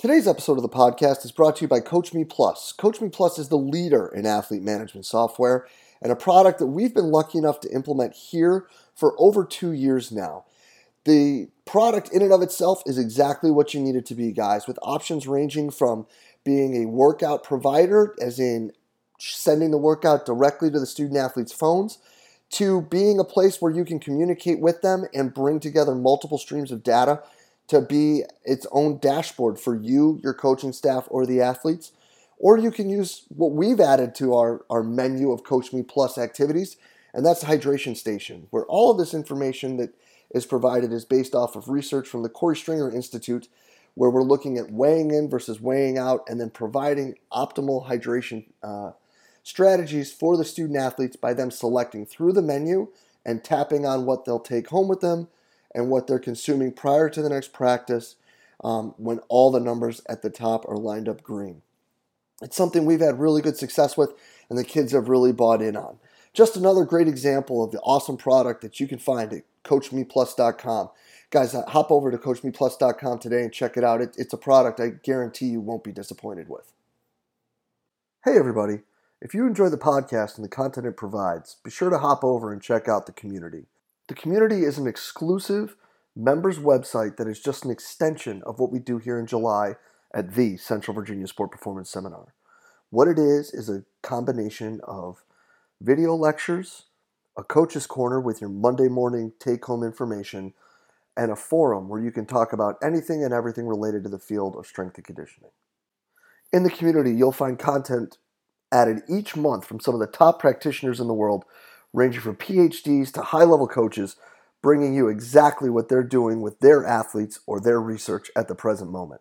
Today's episode of the podcast is brought to you by CoachMe Plus. CoachMe Plus is the leader in athlete management software and a product that we've been lucky enough to implement here for over two years now. The product in and of itself is exactly what you need it to be, guys, with options ranging from being a workout provider, as in sending the workout directly to the student athletes' phones, to being a place where you can communicate with them and bring together multiple streams of data to be its own dashboard for you, your coaching staff, or the athletes. Or you can use what we've added to our, our menu of Coach Me Plus activities, and that's the Hydration Station, where all of this information that is provided is based off of research from the Korey Stringer Institute, where we're looking at weighing in versus weighing out and then providing optimal hydration uh, strategies for the student athletes by them selecting through the menu and tapping on what they'll take home with them and what they're consuming prior to the next practice um, when all the numbers at the top are lined up green. It's something we've had really good success with, and the kids have really bought in on. Just another great example of the awesome product that you can find at CoachMePlus.com. Guys, uh, hop over to CoachMePlus.com today and check it out. It, it's a product I guarantee you won't be disappointed with. Hey, everybody. If you enjoy the podcast and the content it provides, be sure to hop over and check out the community. The community is an exclusive members website that is just an extension of what we do here in July at the Central Virginia Sport Performance Seminar. What it is is a combination of video lectures, a coach's corner with your Monday morning take home information, and a forum where you can talk about anything and everything related to the field of strength and conditioning. In the community, you'll find content added each month from some of the top practitioners in the world ranging from PhDs to high level coaches, bringing you exactly what they're doing with their athletes or their research at the present moment.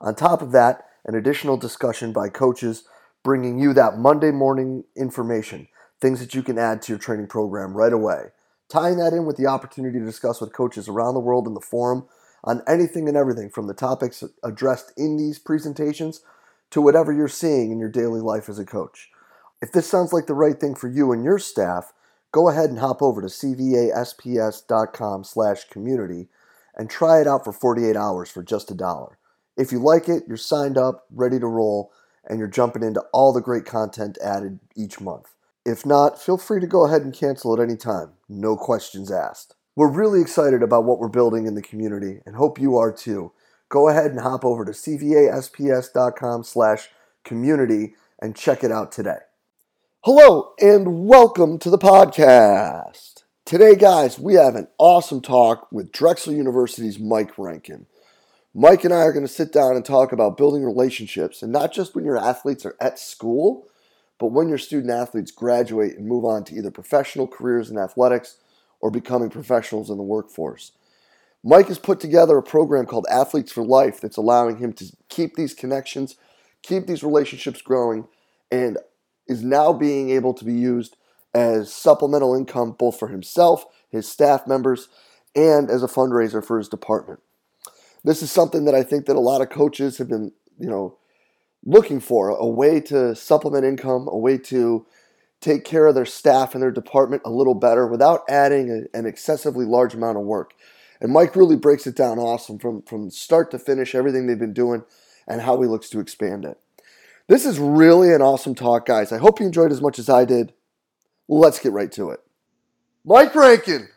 On top of that, an additional discussion by coaches bringing you that Monday morning information, things that you can add to your training program right away. Tying that in with the opportunity to discuss with coaches around the world in the forum on anything and everything from the topics addressed in these presentations to whatever you're seeing in your daily life as a coach. If this sounds like the right thing for you and your staff, go ahead and hop over to cvasps.com slash community and try it out for 48 hours for just a dollar. If you like it, you're signed up, ready to roll, and you're jumping into all the great content added each month. If not, feel free to go ahead and cancel at any time. No questions asked. We're really excited about what we're building in the community and hope you are too. Go ahead and hop over to cvasps.com slash community and check it out today. Hello and welcome to the podcast. Today, guys, we have an awesome talk with Drexel University's Mike Rankin. Mike and I are going to sit down and talk about building relationships, and not just when your athletes are at school, but when your student athletes graduate and move on to either professional careers in athletics or becoming professionals in the workforce. Mike has put together a program called Athletes for Life that's allowing him to keep these connections, keep these relationships growing, and is now being able to be used as supplemental income both for himself, his staff members, and as a fundraiser for his department. This is something that I think that a lot of coaches have been, you know, looking for a way to supplement income, a way to take care of their staff and their department a little better without adding a, an excessively large amount of work. And Mike really breaks it down awesome from, from start to finish, everything they've been doing and how he looks to expand it. This is really an awesome talk, guys. I hope you enjoyed as much as I did. Let's get right to it. Mike Rankin,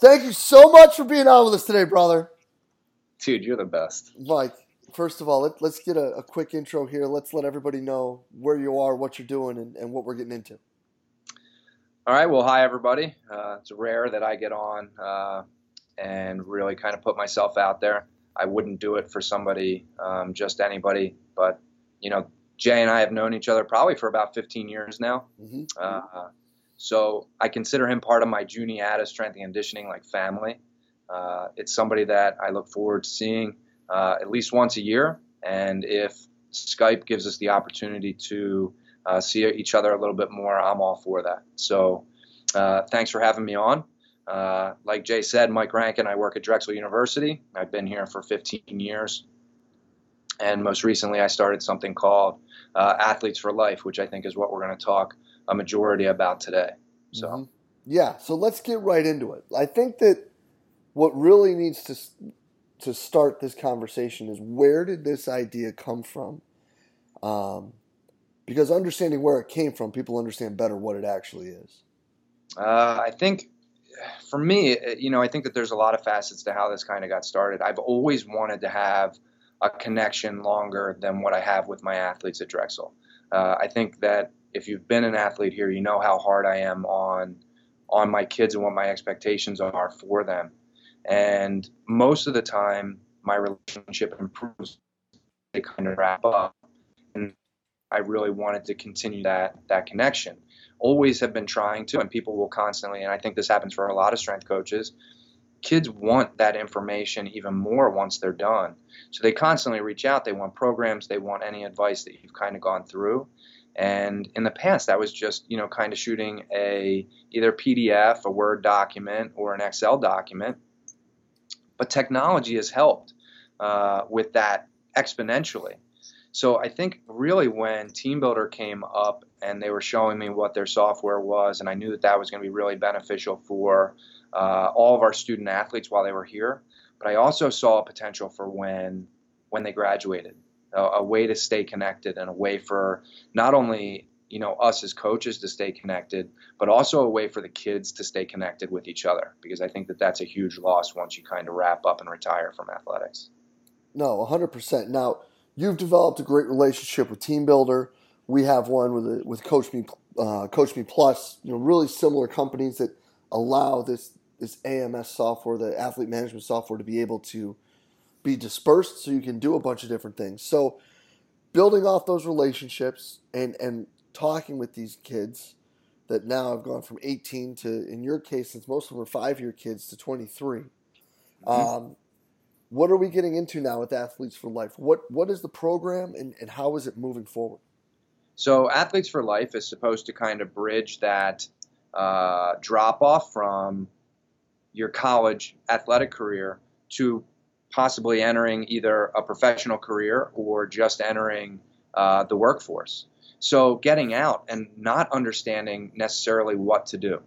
thank you so much for being on with us today, brother. Dude, you're the best. Mike, first of all, let, us get a, a, quick intro here. Let's let everybody know where you are, what you're doing, and, and what we're getting into. All right. Well, hi, everybody. Uh, it's rare that I get on uh, and really kind of put myself out there. I wouldn't do it for somebody, um, just anybody, but you know, Jay and I have known each other probably for about 15 years now. Mm-hmm. Uh, so I consider him part of my Juniata strength and conditioning like family. Uh, it's somebody that I look forward to seeing uh, at least once a year. And if Skype gives us the opportunity to uh, see each other a little bit more, I'm all for that. So uh, thanks for having me on. Uh, like Jay said, Mike Rankin, I work at Drexel University. I've been here for 15 years. And most recently, I started something called uh, Athletes for Life, which I think is what we're going to talk a majority about today. So, mm-hmm. yeah, so let's get right into it. I think that what really needs to to start this conversation is where did this idea come from? Um, because understanding where it came from, people understand better what it actually is. Uh, I think for me, you know, I think that there's a lot of facets to how this kind of got started. I've always wanted to have a connection longer than what I have with my athletes at Drexel. Uh, I think that if you've been an athlete here, you know how hard I am on on my kids and what my expectations are for them. And most of the time, my relationship improves. They kind of wrap up, and I really wanted to continue that that connection. Always have been trying to, and people will constantly. And I think this happens for a lot of strength coaches. Kids want that information even more once they're done. So they constantly reach out. They want programs. They want any advice that you've kind of gone through. And in the past, that was just you know kind of shooting a either PDF, a Word document, or an Excel document. But technology has helped uh, with that exponentially. So I think really when TeamBuildr came up and they were showing me what their software was, and I knew that that was going to be really beneficial for uh, all of our student athletes while they were here. But I also saw a potential for when when they graduated a, a way to stay connected and a way for not only you know us as coaches to stay connected but also a way for the kids to stay connected with each other because i think that that's a huge loss once you kind of wrap up and retire from athletics no 100% now you've developed a great relationship with TeamBuildr we have one with with coach me uh, coach me plus you know really similar companies that allow this this ams software the athlete management software to be able to be dispersed so you can do a bunch of different things. So building off those relationships and and talking with these kids that now have gone from 18 to in your case since most of them are five year kids to 23 mm-hmm. um, what are we getting into now with athletes for life what what is the program and, and how is it moving forward so athletes for life is supposed to kind of bridge that uh, drop off from your college athletic career to possibly entering either a professional career or just entering uh, the workforce. So getting out and not understanding necessarily what to do.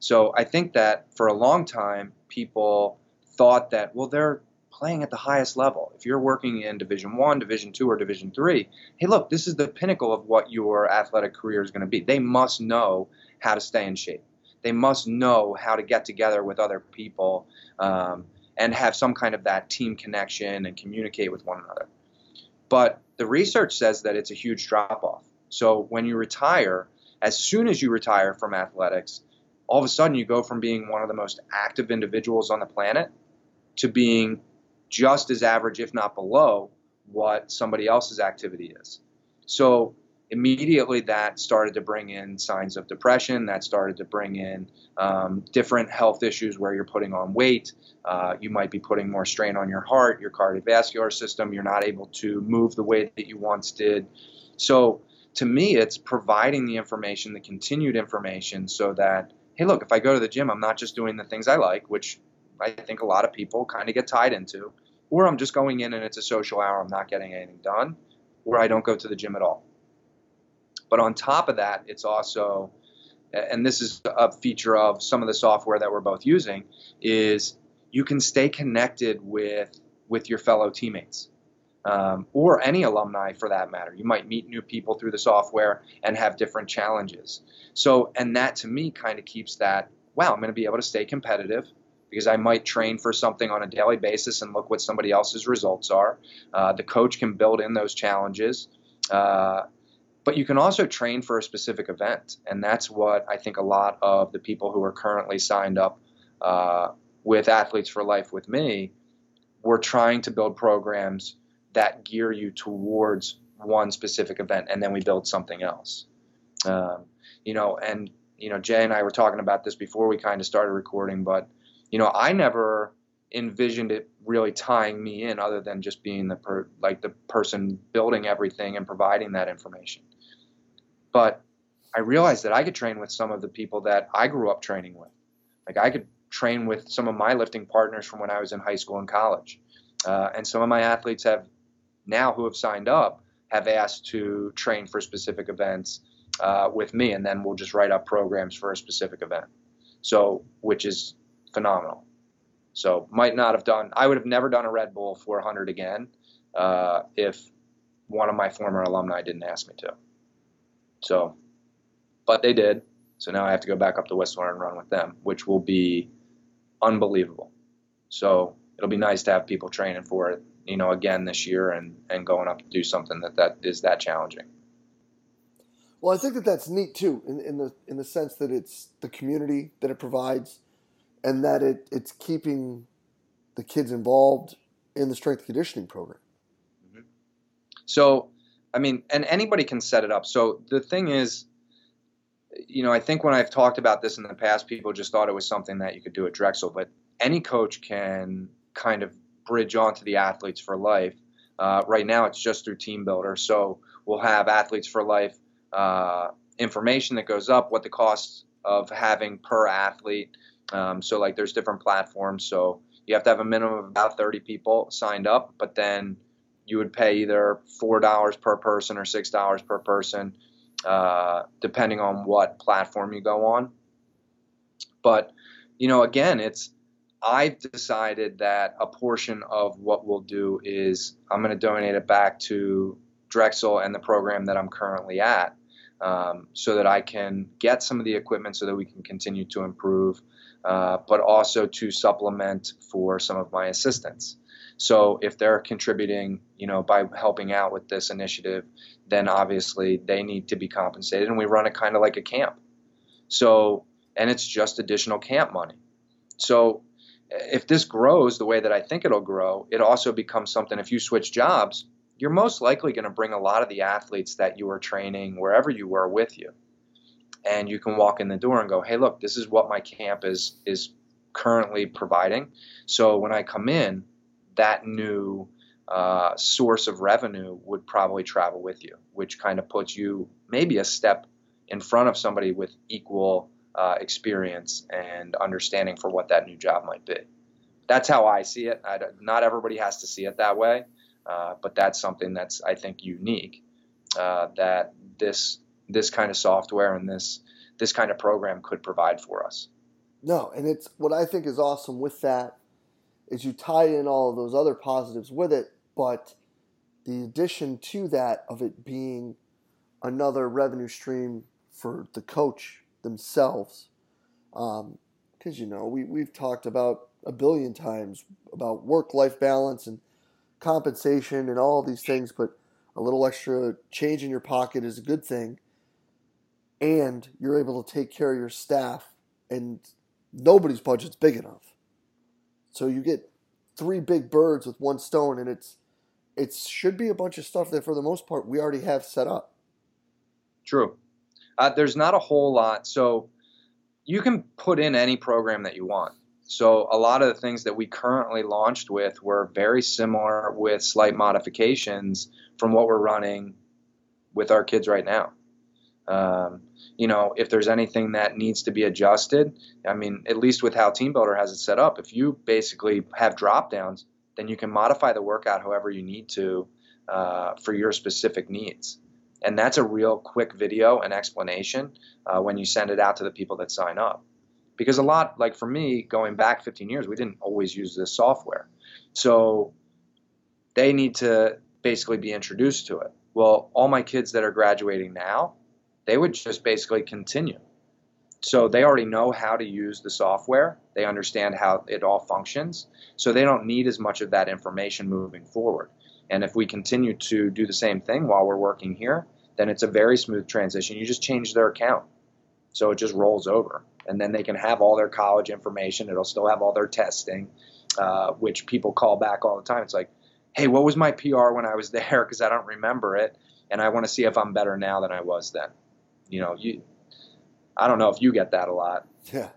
So I think that for a long time, people thought that, well, they're playing at the highest level. If you're working in Division One, Division Two, or Division Three, hey, look, this is the pinnacle of what your athletic career is going to be. They must know how to stay in shape. They must know how to get together with other people. Um, and have some kind of that team connection and communicate with one another. But the research says that it's a huge drop off. So when you retire, as soon as you retire from athletics, all of a sudden you go from being one of the most active individuals on the planet to being just as average, if not below, what somebody else's activity is. So immediately that started to bring in signs of depression. That started to bring in um, different health issues where you're putting on weight. Uh, you might be putting more strain on your heart, your cardiovascular system. You're not able to move the way that you once did. So, to me, it's providing the information, the continued information, so that, hey, look, if I go to the gym, I'm not just doing the things I like, which I think a lot of people kind of get tied into, or I'm just going in and it's a social hour, I'm not getting anything done, or I don't go to the gym at all. But on top of that, it's also, and this is a feature of some of the software that we're both using, is you can stay connected with with your fellow teammates. Um, or any alumni for that matter. You might meet new people through the software and have different challenges. So, and that to me kind of keeps that, wow, I'm going to be able to stay competitive because I might train for something on a daily basis and look what somebody else's results are. Uh, the coach can build in those challenges. Uh, but you can also train for a specific event. And that's what I think a lot of the people who are currently signed up uh, with Athletes for Life with me, we're trying to build programs that gear you towards one specific event, and then we build something else. Um, you know, and you know, Jay and I were talking about this before we kind of started recording, but you know, I never envisioned it really tying me in other than just being the per, like the person building everything and providing that information. But I realized that I could train with some of the people that I grew up training with. Like I could train with some of my lifting partners from when I was in high school and college. Uh, and some of my athletes have now who have signed up have asked to train for specific events uh, with me, and then we'll just write up programs for a specific event. So, which is phenomenal. So might not have done. I would have never done a Red Bull 400 again uh, if one of my former alumni didn't ask me to. So, but they did. So now I have to go back up to Whistler and run with them, which will be unbelievable. So it'll be nice to have people training for it, you know, again this year and, and going up to do something that, that is that challenging. Well, I think that that's neat too, in, in the in the sense that it's the community that it provides, and that it it's keeping the kids involved in the strength conditioning program. Mm-hmm. So, I mean, and anybody can set it up. So the thing is, you know, I think when I've talked about this in the past, people just thought it was something that you could do at Drexel, but any coach can kind of bridge onto the athletes for life. Uh, right now, it's just through TeamBuildr. so we'll have athletes for life uh, information that goes up, what the cost of having per athlete. Um, so like there's different platforms. So you have to have a minimum of about 30 people signed up, but then you would pay either four dollars per person or six dollars per person, uh, depending on what platform you go on. But you know, again, it's I've decided that a portion of what we'll do is I'm going to donate it back to Drexel and the program that I'm currently at um, so that I can get some of the equipment so that we can continue to improve, uh, but also to supplement for some of my assistants. So if they're contributing, you know, by helping out with this initiative, then obviously they need to be compensated, and we run it kind of like a camp. So, and it's just additional camp money. So if this grows the way that I think it'll grow, it also becomes something. If you switch jobs, you're most likely going to bring a lot of the athletes that you were training wherever you were with you. And you can walk in the door and go, hey, look, this is what my camp is is currently providing. So when I come in, that new uh, source of revenue would probably travel with you, which kind of puts you maybe a step in front of somebody with equal uh, experience and understanding for what that new job might be. That's how I see it. I, not everybody has to see it that way. Uh, but that's something that's I think unique uh, that this this kind of software and this this kind of program could provide for us. No, and it's what I think is awesome with that is you tie in all of those other positives with it, but the addition to that of it being another revenue stream for the coach themselves, because um, you know we we've talked about a billion times about work life balance and compensation and all these things, but a little extra change in your pocket is a good thing. And you're able to take care of your staff, and nobody's budget's big enough. So you get three big birds with one stone, and it's it should be a bunch of stuff that, for the most part, we already have set up. True. Uh, there's not a whole lot. So you can put in any program that you want. So a lot of the things that we currently launched with were very similar with slight modifications from what we're running with our kids right now. Um, you know, if there's anything that needs to be adjusted, I mean, at least with how TeamBuildr has it set up, if you basically have drop downs, then you can modify the workout however you need to uh, for your specific needs. And that's a real quick video and explanation uh, when you send it out to the people that sign up. Because a lot like for me going back 15 years we didn't always use this software. So they need to basically be introduced to it. Well all my kids that are graduating now they would just basically continue so they already know how to use the software they understand how it all functions so they don't need as much of that information moving forward and if we continue to do the same thing while we're working here then it's a very smooth transition you just change their account so it just rolls over and then they can have all their college information. It'll still have all their testing, uh, which people call back all the time. It's like, hey, what was my PR when I was there? Because I don't remember it, and I want to see if I'm better now than I was then. You know, you. I don't know if you get that a lot. Yeah.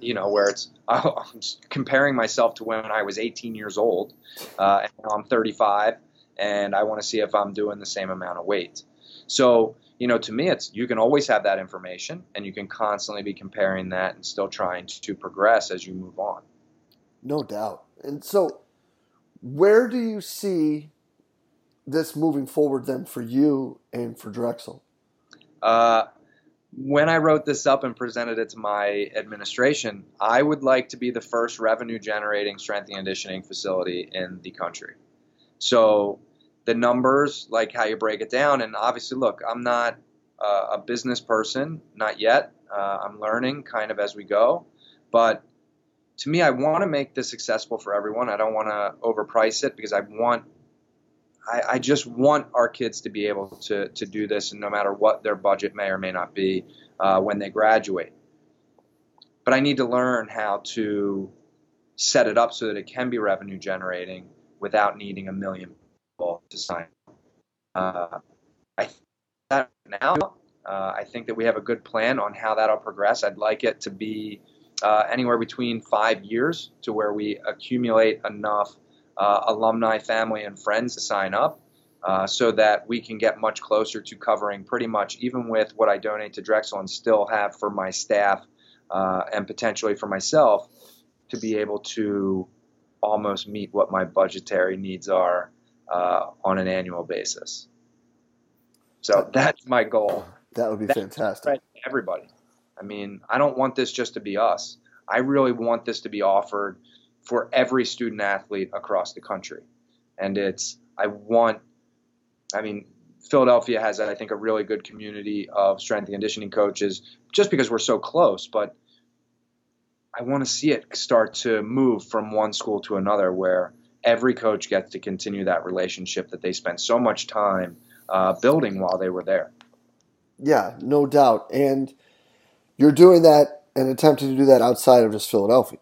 You know, where it's I'm comparing myself to when I was 18 years old, uh, and now I'm 35, and I want to see if I'm doing the same amount of weight. So you know, to me, it's you can always have that information, and you can constantly be comparing that and still trying to progress as you move on. No doubt. And so, where do you see this moving forward then for you and for Drexel? Uh, when I wrote this up and presented it to my administration, I would like to be the first revenue generating strength and conditioning facility in the country. So the numbers, like how you break it down, and obviously, look, I'm not uh, a business person, not yet. Uh, I'm learning kind of as we go. But to me, I want to make this accessible for everyone. I don't want to overprice it because I want I, I, just want our kids to be able to, to do this, and no matter what their budget may or may not be uh, when they graduate. But I need to learn how to set it up so that it can be revenue generating without needing a million people to sign. Uh, I that now. Uh, I think that we have a good plan on how that'll progress. I'd like it to be uh, anywhere between five years to where we accumulate enough uh, alumni, family, and friends to sign up. Uh, so that we can get much closer to covering pretty much even with what I donate to Drexel and still have for my staff uh, and potentially for myself to be able to almost meet what my budgetary needs are uh, on an annual basis. So that's my goal. That would be that's fantastic. Everybody. I mean, I don't want this just to be us. I really want this to be offered for every student athlete across the country. And it's, I want, I mean, Philadelphia has, I think, a really good community of strength and conditioning coaches just because we're so close. But I want to see it start to move from one school to another where every coach gets to continue that relationship that they spent so much time uh, building while they were there. Yeah, no doubt. And you're doing that and attempting to do that outside of just Philadelphia.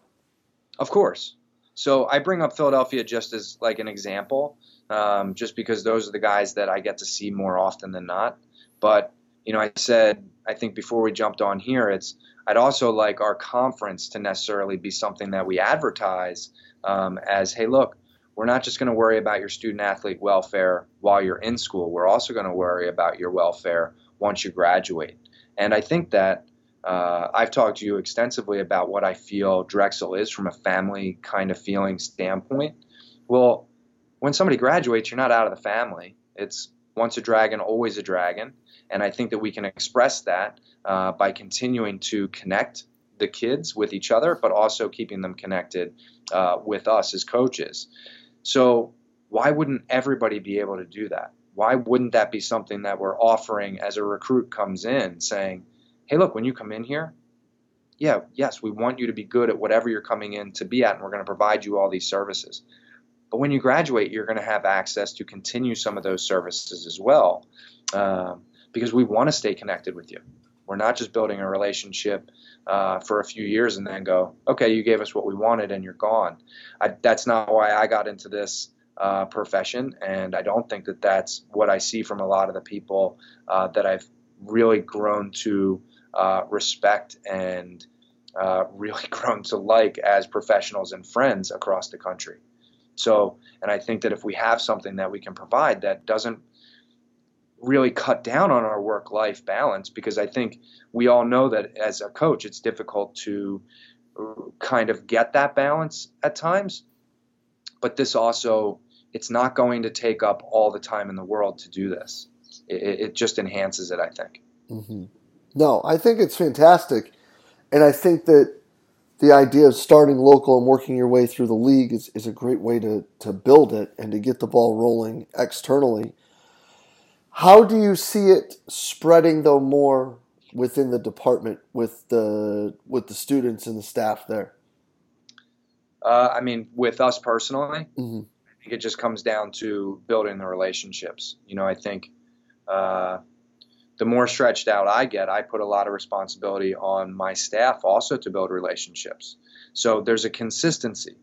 Of course. So I bring up Philadelphia just as like an example, um, just because those are the guys that I get to see more often than not. But you know, I said I think before we jumped on here, it's I'd also like our conference to necessarily be something that we advertise um, as, hey, look, we're not just going to worry about your student athlete welfare while you're in school. We're also going to worry about your welfare once you graduate. And I think that uh, I've talked to you extensively about what I feel Drexel is from a family kind of feeling standpoint. Well, when somebody graduates, you're not out of the family. It's once a dragon, always a dragon. And I think that we can express that uh, by continuing to connect the kids with each other, but also keeping them connected uh, with us as coaches. So, why wouldn't everybody be able to do that? Why wouldn't that be something that we're offering as a recruit comes in saying, hey, look, when you come in here, yeah, yes, we want you to be good at whatever you're coming in to be at, and we're going to provide you all these services. But when you graduate, you're going to have access to continue some of those services as well, um, because we want to stay connected with you. We're not just building a relationship uh, for a few years and then go, okay, you gave us what we wanted and you're gone. I, that's not why I got into this uh, profession, and I don't think that that's what I see from a lot of the people uh, that I've really grown to uh, respect and uh, really grown to like as professionals and friends across the country. So, and I think that if we have something that we can provide that doesn't really cut down on our work life balance, because I think we all know that as a coach, it's difficult to kind of get that balance at times. But this also, it's not going to take up all the time in the world to do this. It, it just enhances it, I think. Mm-hmm. No, I think it's fantastic. And I think that the idea of starting local and working your way through the league is, is a great way to, to build it and to get the ball rolling externally. How do you see it spreading though more within the department with the with the students and the staff there? Uh, I mean, with us personally, mm-hmm. I think it just comes down to building the relationships. You know, I think uh, the more stretched out I get, I put a lot of responsibility on my staff also to build relationships. So there's a consistency.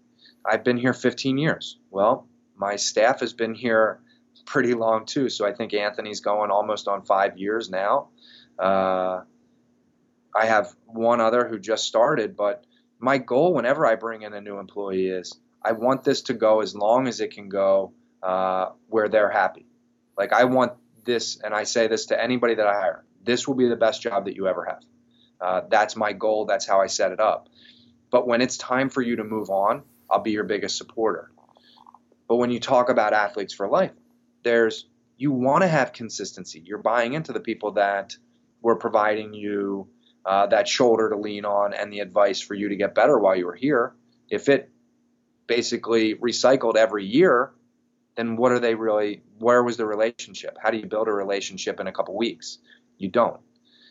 I've been here 15 years. Well, my staff has been here pretty long too. So I think Anthony's going almost on five years now. Uh, I have one other who just started, but my goal whenever I bring in a new employee is I want this to go as long as it can go uh, where they're happy. Like I want this, and I say this to anybody that I hire, this will be the best job that you ever have. Uh, that's my goal. That's how I set it up. But when it's time for you to move on, I'll be your biggest supporter. But when you talk about athletes for life, there's you want to have consistency. You're buying into the people that we're providing you uh, that shoulder to lean on and the advice for you to get better while you were here. If it basically recycled every year, then what are they really? Where was the relationship? How do you build a relationship in a couple weeks? You don't.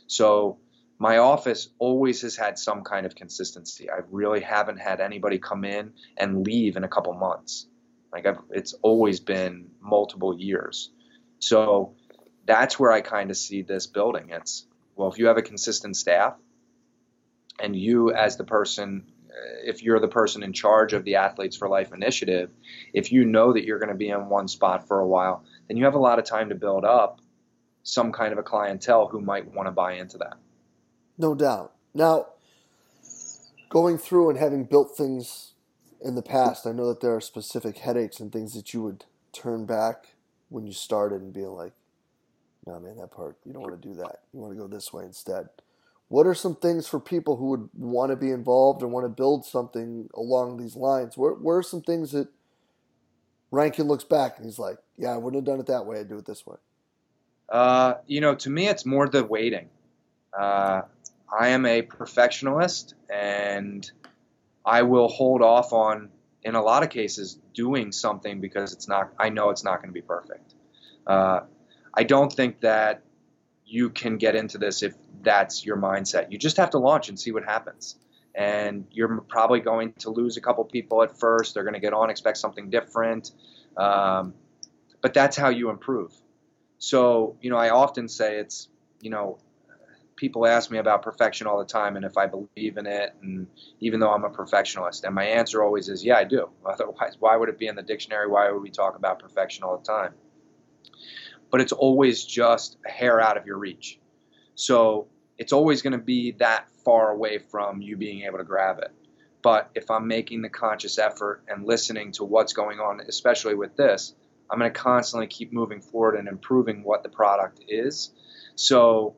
So my office always has had some kind of consistency. I really haven't had anybody come in and leave in a couple months. Like I've, it's always been multiple years. So that's where I kind of see this building. It's well, if you have a consistent staff and you as the person Uh, if you're the person in charge of the Athletes for Life initiative, if you know that you're going to be in one spot for a while, then you have a lot of time to build up some kind of a clientele who might want to buy into that. No doubt. Now, going through and having built things in the past, I know that there are specific headaches and things that you would turn back when you started and being like, no, man, that part, you don't want to do that. You want to go this way instead. What are some things for people who would want to be involved and want to build something along these lines? Where, where are some things that Rankin looks back and he's like, yeah, I wouldn't have done it that way. I'd do it this way? Uh, you know, to me, it's more the waiting. Uh, I am a perfectionist and I will hold off on, in a lot of cases, doing something because it's not, I know it's not going to be perfect. Uh, I don't think that you can get into this if that's your mindset. You just have to launch and see what happens. And you're probably going to lose a couple people at first. They're going to get on, expect something different. Um, but that's how you improve. So, you know, I often say it's, you know, people ask me about perfection all the time and if I believe in it, and even though I'm a perfectionist, and my answer always is, yeah, I do. Otherwise, why would it be in the dictionary? Why would we talk about perfection all the time? But it's always just a hair out of your reach. So it's always going to be that far away from you being able to grab it. But if I'm making the conscious effort and listening to what's going on, especially with this, I'm going to constantly keep moving forward and improving what the product is. So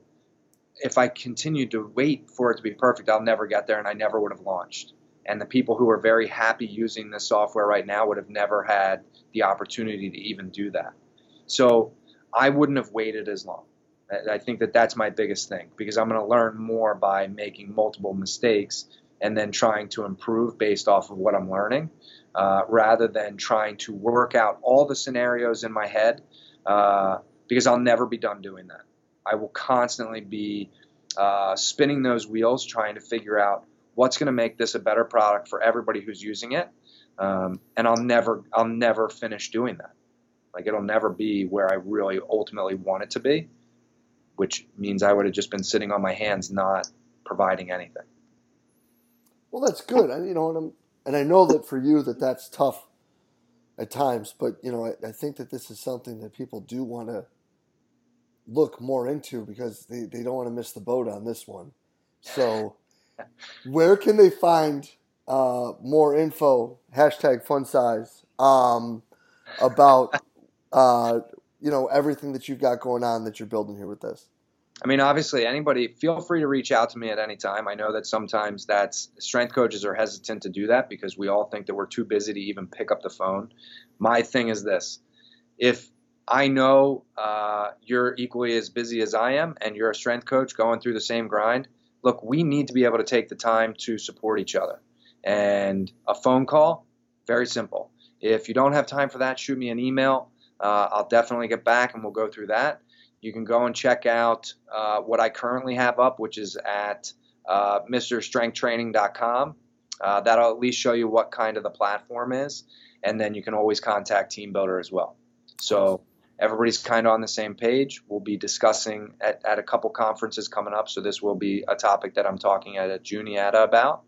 if I continued to wait for it to be perfect, I'll never get there and I never would have launched. And the people who are very happy using this software right now would have never had the opportunity to even do that. So I wouldn't have waited as long. I think that that's my biggest thing because I'm going to learn more by making multiple mistakes and then trying to improve based off of what I'm learning uh, rather than trying to work out all the scenarios in my head uh, because I'll never be done doing that. I will constantly be uh, spinning those wheels trying to figure out what's going to make this a better product for everybody who's using it. Um, and I'll never, I'll never finish doing that. Like it'll never be where I really ultimately want it to be, which means I would have just been sitting on my hands, not providing anything. Well, that's good. I, you know, and, I'm, and I know that for you that that's tough at times, but you know, I, I think that this is something that people do want to look more into because they, they don't want to miss the boat on this one. So, where can they find uh, more info? Hashtag fun size um, about uh, you know everything that you've got going on that you're building here with this. I mean, obviously, anybody feel free to reach out to me at any time. I know that sometimes that's strength coaches are hesitant to do that because we all think that we're too busy to even pick up the phone. My thing is this: if I know uh, you're equally as busy as I am, and you're a strength coach going through the same grind. Look, we need to be able to take the time to support each other. And a phone call, very simple. If you don't have time for that, shoot me an email. Uh, I'll definitely get back and we'll go through that. You can go and check out uh, what I currently have up, which is at uh, MrStrengthTraining.com. Uh, that'll at least show you what kind of the platform is, and then you can always contact TeamBuildr as well. So everybody's kind of on the same page. We'll be discussing at, at a couple conferences coming up, so this will be a topic that I'm talking at a Juniata about.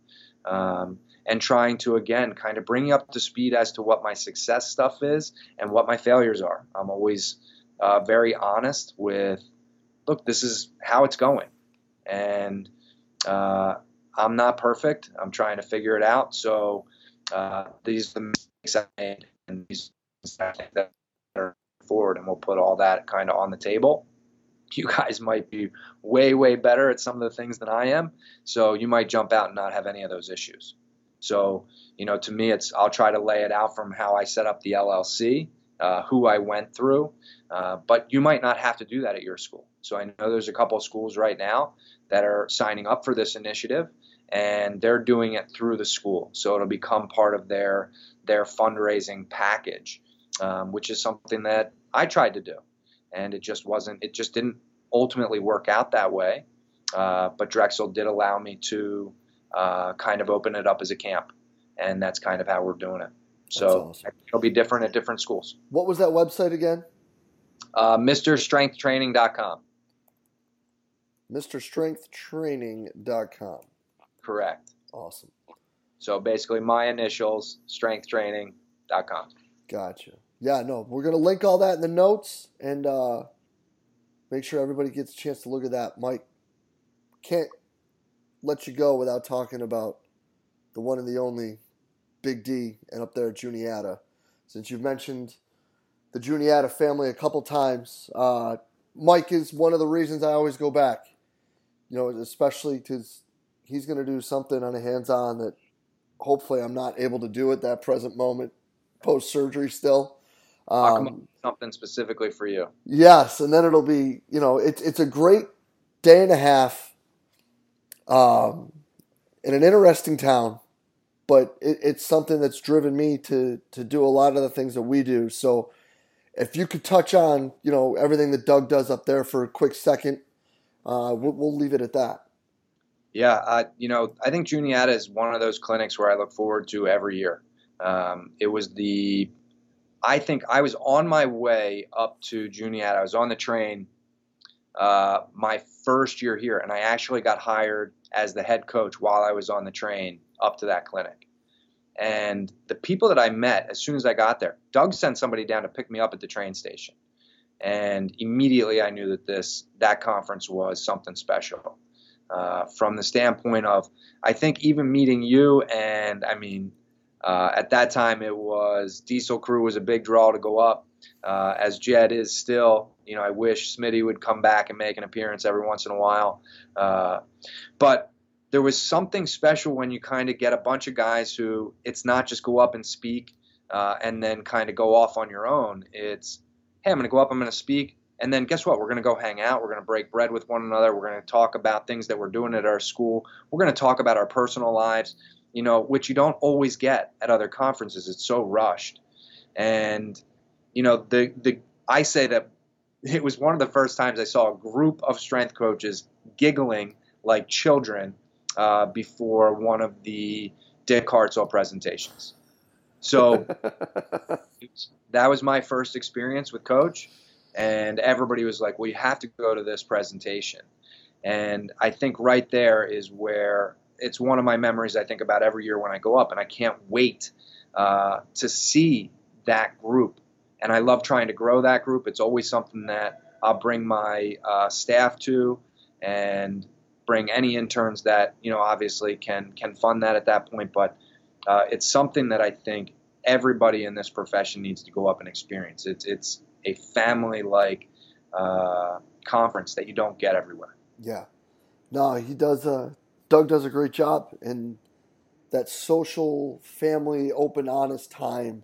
Um, and trying to again kind of bring up to speed as to what my success stuff is and what my failures are. I'm always uh, very honest with, look, this is how it's going, and uh, I'm not perfect. I'm trying to figure it out. So uh, these are the mistakes I made, and these that are forward, and we'll put all that kind of on the table. You guys might be way, way better at some of the things than I am, so you might jump out and not have any of those issues. So, you know, to me, it's I'll try to lay it out from how I set up the LLC, uh, who I went through, uh, but you might not have to do that at your school. So I know there's a couple of schools right now that are signing up for this initiative, and they're doing it through the school. So it'll become part of their their fundraising package, um, which is something that I tried to do, and it just wasn't. It just didn't ultimately work out that way. Uh, but Drexel did allow me to uh, kind of open it up as a camp, and that's kind of how we're doing it. So awesome. it'll be different at different schools. What was that website again? Uh, MrStrengthTraining.com. MrStrengthTraining.com. Correct. Awesome. So basically, my initials, strengthtraining.com. Gotcha. Yeah, no, we're going to link all that in the notes and uh, make sure everybody gets a chance to look at that. Mike, can't let you go without talking about the one and the only Big D and up there at Juniata. Since you've mentioned the Juniata family a couple times, uh, Mike is one of the reasons I always go back. You know, especially because he's going to do something on a hands-on that hopefully I'm not able to do at that present moment, post surgery still. Um, something specifically for you. Yes, and then it'll be you know it's it's a great day and a half, um, in an interesting town but it, it's something that's driven me to to do a lot of the things that we do. So if you could touch on you know everything that Doug does up there for a quick second, uh, we'll, we'll leave it at that. Yeah, you know, I think Juniata is one of those clinics where I look forward to every year. Um, it was the, I think I was on my way up to Juniata. I was on the train uh, my first year here, and I actually got hired as the head coach while I was on the train up to that clinic. And the people that I met as soon as I got there, Doug sent somebody down to pick me up at the train station. And immediately I knew that this that conference was something special. Uh, from the standpoint of, I think even meeting you and I mean, uh, at that time it was Diesel Crew was a big draw to go up. Uh, as Jedd is still, you know, I wish Smitty would come back and make an appearance every once in a while. Uh, but there was something special when you kind of get a bunch of guys who it's not just go up and speak uh, and then kind of go off on your own. It's, hey, I'm going to go up, I'm going to speak, and then guess what? We're going to go hang out. We're going to break bread with one another. We're going to talk about things that we're doing at our school. We're going to talk about our personal lives, you know, which you don't always get at other conferences. It's so rushed. And, you know, the, the, I say that it was one of the first times I saw a group of strength coaches giggling like children uh, before one of the Dick Hartzell presentations. So that was my first experience with Coach, and everybody was like, "Well, you have to go to this presentation." And I think right there is where it's one of my memories I think about every year when I go up, and I can't wait uh, to see that group. And I love trying to grow that group. It's always something that I'll bring my uh, staff to, and bring any interns that you know obviously can can fund that at that point. But uh, it's something that I think everybody in this profession needs to go up and experience. It's it's a family like uh, conference that you don't get everywhere. Yeah, no, he does. Uh, Doug does a great job, and that social, family, open, honest time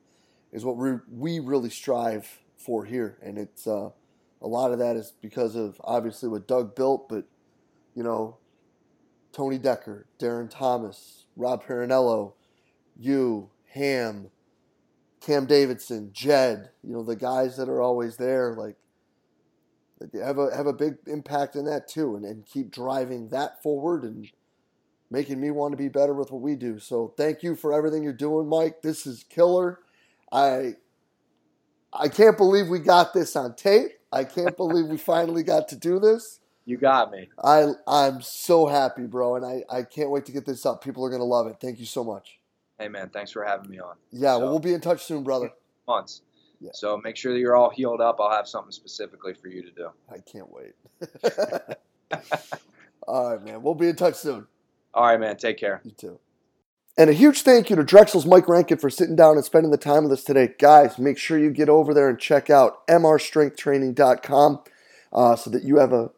is what we we really strive for here, and it's. Uh, a lot of that is because of obviously what Doug built, but you know, Tony Decker, Darren Thomas, Rob Perinello, you, Ham, Cam Davidson, Jedd, you know, the guys that are always there, like have a have a big impact in that too and, and keep driving that forward and making me want to be better with what we do. So thank you for everything you're doing, Mike. This is killer. I I can't believe we got this on tape. I can't believe we finally got to do this. You got me. I I'm so happy, bro, and I, I can't wait to get this up. People are gonna love it. Thank you so much. Hey man, thanks for having me on. Yeah, so, well we'll be in touch soon, brother. Months. Yeah. So make sure that you're all healed up. I'll have something specifically for you to do. I can't wait. all right, man. We'll be in touch soon. All right, man. Take care. You too. And a huge thank you to Drexel's Mike Rankin for sitting down and spending the time with us today. Guys, make sure you get over there and check out mrstrengthtraining.com uh, so that you have a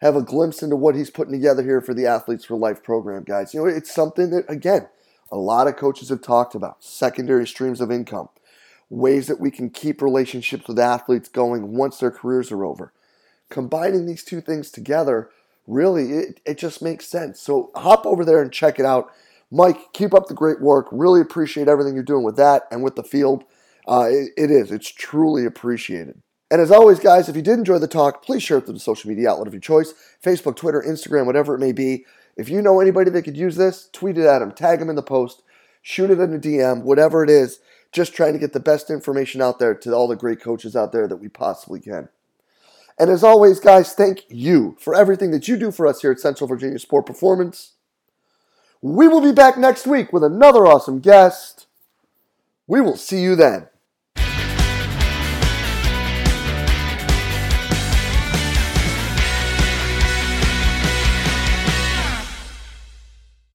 have a glimpse into what he's putting together here for the Athletes for Life program, guys. You know, it's something that, again, a lot of coaches have talked about secondary streams of income, ways that we can keep relationships with athletes going once their careers are over. combining these two things together, really, it, it just makes sense. So hop over there and check it out. Mike, keep up the great work. Really appreciate everything you're doing with that and with the field. Uh, it, it is. It's truly appreciated. And as always, guys, if you did enjoy the talk, please share it to the social media outlet of your choice Facebook, Twitter, Instagram, whatever it may be. If you know anybody that could use this, tweet it at them, tag them in the post, shoot it in a DM, whatever it is. Just trying to get the best information out there to all the great coaches out there that we possibly can. And as always, guys, thank you for everything that you do for us here at Central Virginia Sport Performance. We will be back next week with another awesome guest. We will see you then.